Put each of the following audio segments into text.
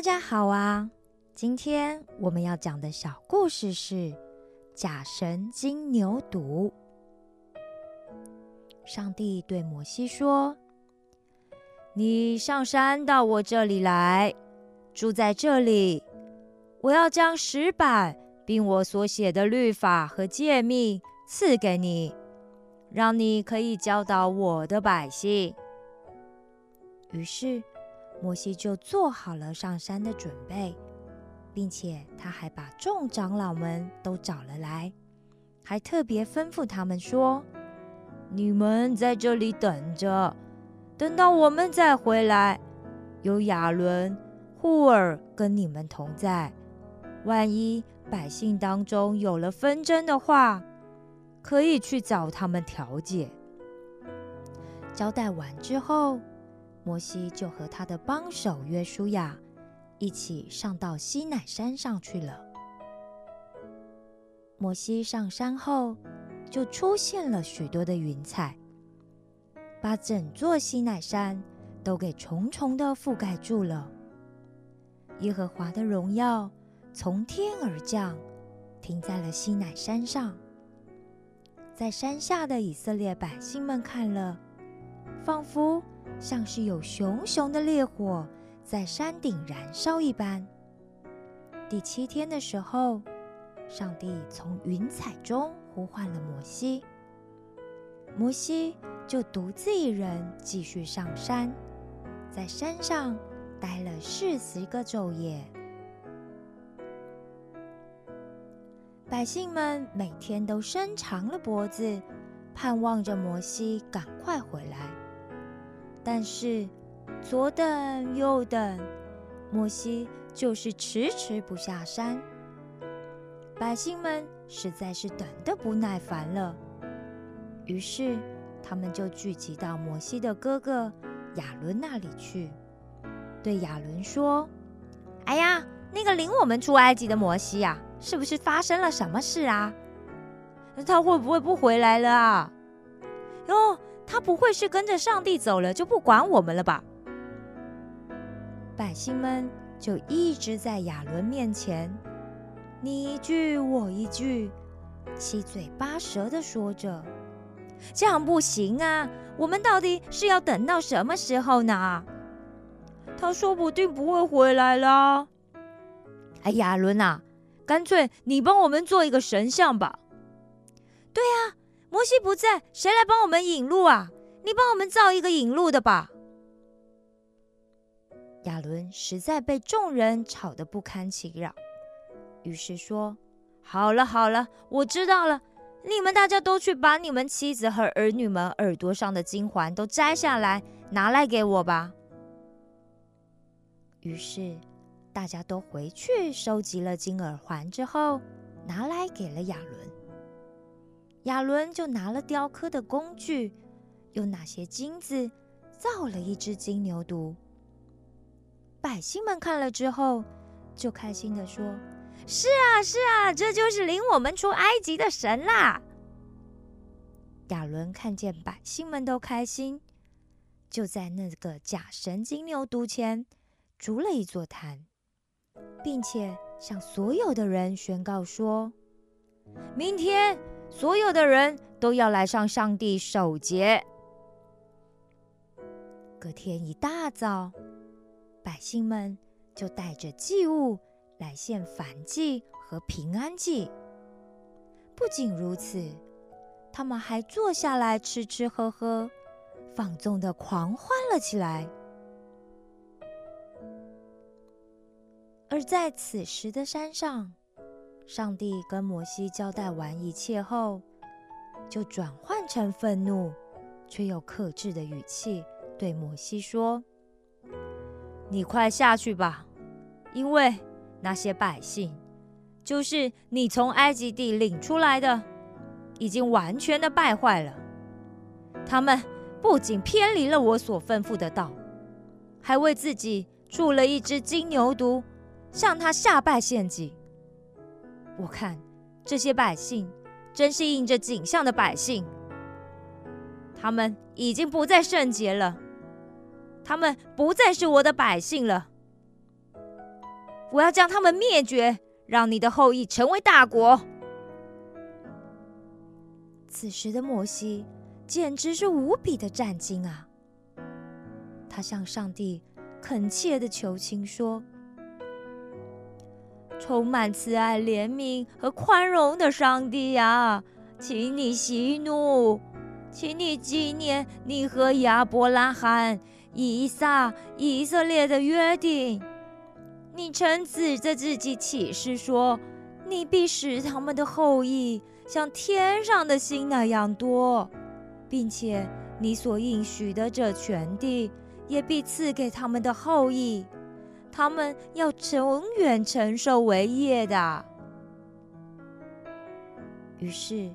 大家好啊！今天我们要讲的小故事是假神金牛犊。上帝对摩西说：“你上山到我这里来，住在这里。我要将石板，并我所写的律法和诫命赐给你，让你可以教导我的百姓。”于是。摩西就做好了上山的准备，并且他还把众长老们都找了来，还特别吩咐他们说：“你们在这里等着，等到我们再回来，有亚伦、户尔跟你们同在。万一百姓当中有了纷争的话，可以去找他们调解。”交代完之后。摩西就和他的帮手约书亚一起上到西乃山上去了。摩西上山后，就出现了许多的云彩，把整座西乃山都给重重的覆盖住了。耶和华的荣耀从天而降，停在了西乃山上。在山下的以色列百姓们看了，仿佛……像是有熊熊的烈火在山顶燃烧一般。第七天的时候，上帝从云彩中呼唤了摩西，摩西就独自一人继续上山，在山上待了四十个昼夜。百姓们每天都伸长了脖子，盼望着摩西赶快回来。但是，左等右等，摩西就是迟迟不下山。百姓们实在是等得不耐烦了，于是他们就聚集到摩西的哥哥亚伦那里去，对亚伦说：“哎呀，那个领我们出埃及的摩西呀，是不是发生了什么事啊？他会不会不回来了啊？哟。”他不会是跟着上帝走了就不管我们了吧？百姓们就一直在亚伦面前，你一句我一句，七嘴八舌的说着，这样不行啊！我们到底是要等到什么时候呢？他说不定不会回来了。哎，亚伦啊，干脆你帮我们做一个神像吧。对呀。摩西不在，谁来帮我们引路啊？你帮我们造一个引路的吧。亚伦实在被众人吵得不堪其扰，于是说：“好了好了，我知道了，你们大家都去把你们妻子和儿女们耳朵上的金环都摘下来，拿来给我吧。”于是大家都回去收集了金耳环之后，拿来给了亚伦。亚伦就拿了雕刻的工具，用那些金子造了一只金牛犊。百姓们看了之后，就开心的说：“是啊，是啊，这就是领我们出埃及的神啦！”亚伦看见百姓们都开心，就在那个假神金牛犊前筑了一座坛，并且向所有的人宣告说：“明天。”所有的人都要来上上帝守节。隔天一大早，百姓们就带着祭物来献燔祭和平安祭。不仅如此，他们还坐下来吃吃喝喝，放纵的狂欢了起来。而在此时的山上。上帝跟摩西交代完一切后，就转换成愤怒却又克制的语气对摩西说：“你快下去吧，因为那些百姓，就是你从埃及地领出来的，已经完全的败坏了。他们不仅偏离了我所吩咐的道，还为自己铸了一只金牛犊，向他下拜献祭。”我看这些百姓真是应着景象的百姓，他们已经不再圣洁了，他们不再是我的百姓了。我要将他们灭绝，让你的后裔成为大国。”此时的摩西简直是无比的战惊啊！他向上帝恳切的求情说：“充满慈爱、怜悯和宽容的上帝呀，请你息怒，请你纪念你和亚伯拉罕、以撒、以色列的约定。你曾指着自己起誓说，你必使他们的后裔。”像天上的星那样多，并且你所应许的这全地也必赐给他们的后裔，他们要永远承受为业的。于是，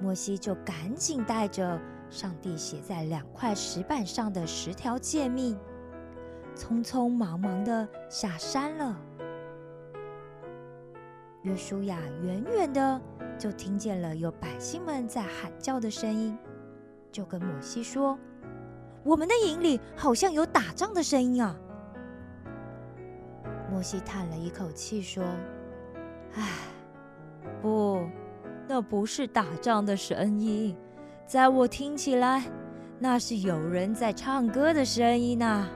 摩西就赶紧带着上帝写在两块石板上的十条诫命，匆匆忙忙的下山了。约书亚远远的。就听见了有百姓们在喊叫的声音，就跟摩西说：“我们的营里好像有打仗的声音啊！”摩西叹了一口气说：“唉，不，那不是打仗的声音，在我听起来，那是有人在唱歌的声音呢。”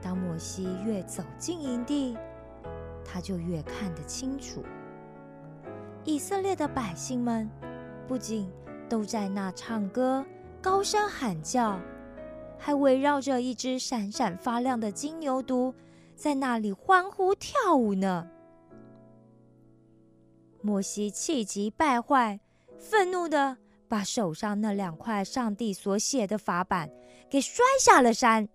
当摩西越走进营地，他就越看得清楚。以色列的百姓们不仅都在那唱歌、高声喊叫，还围绕着一只闪闪发亮的金牛犊，在那里欢呼跳舞呢。摩西气急败坏，愤怒的把手上那两块上帝所写的法板给摔下了山。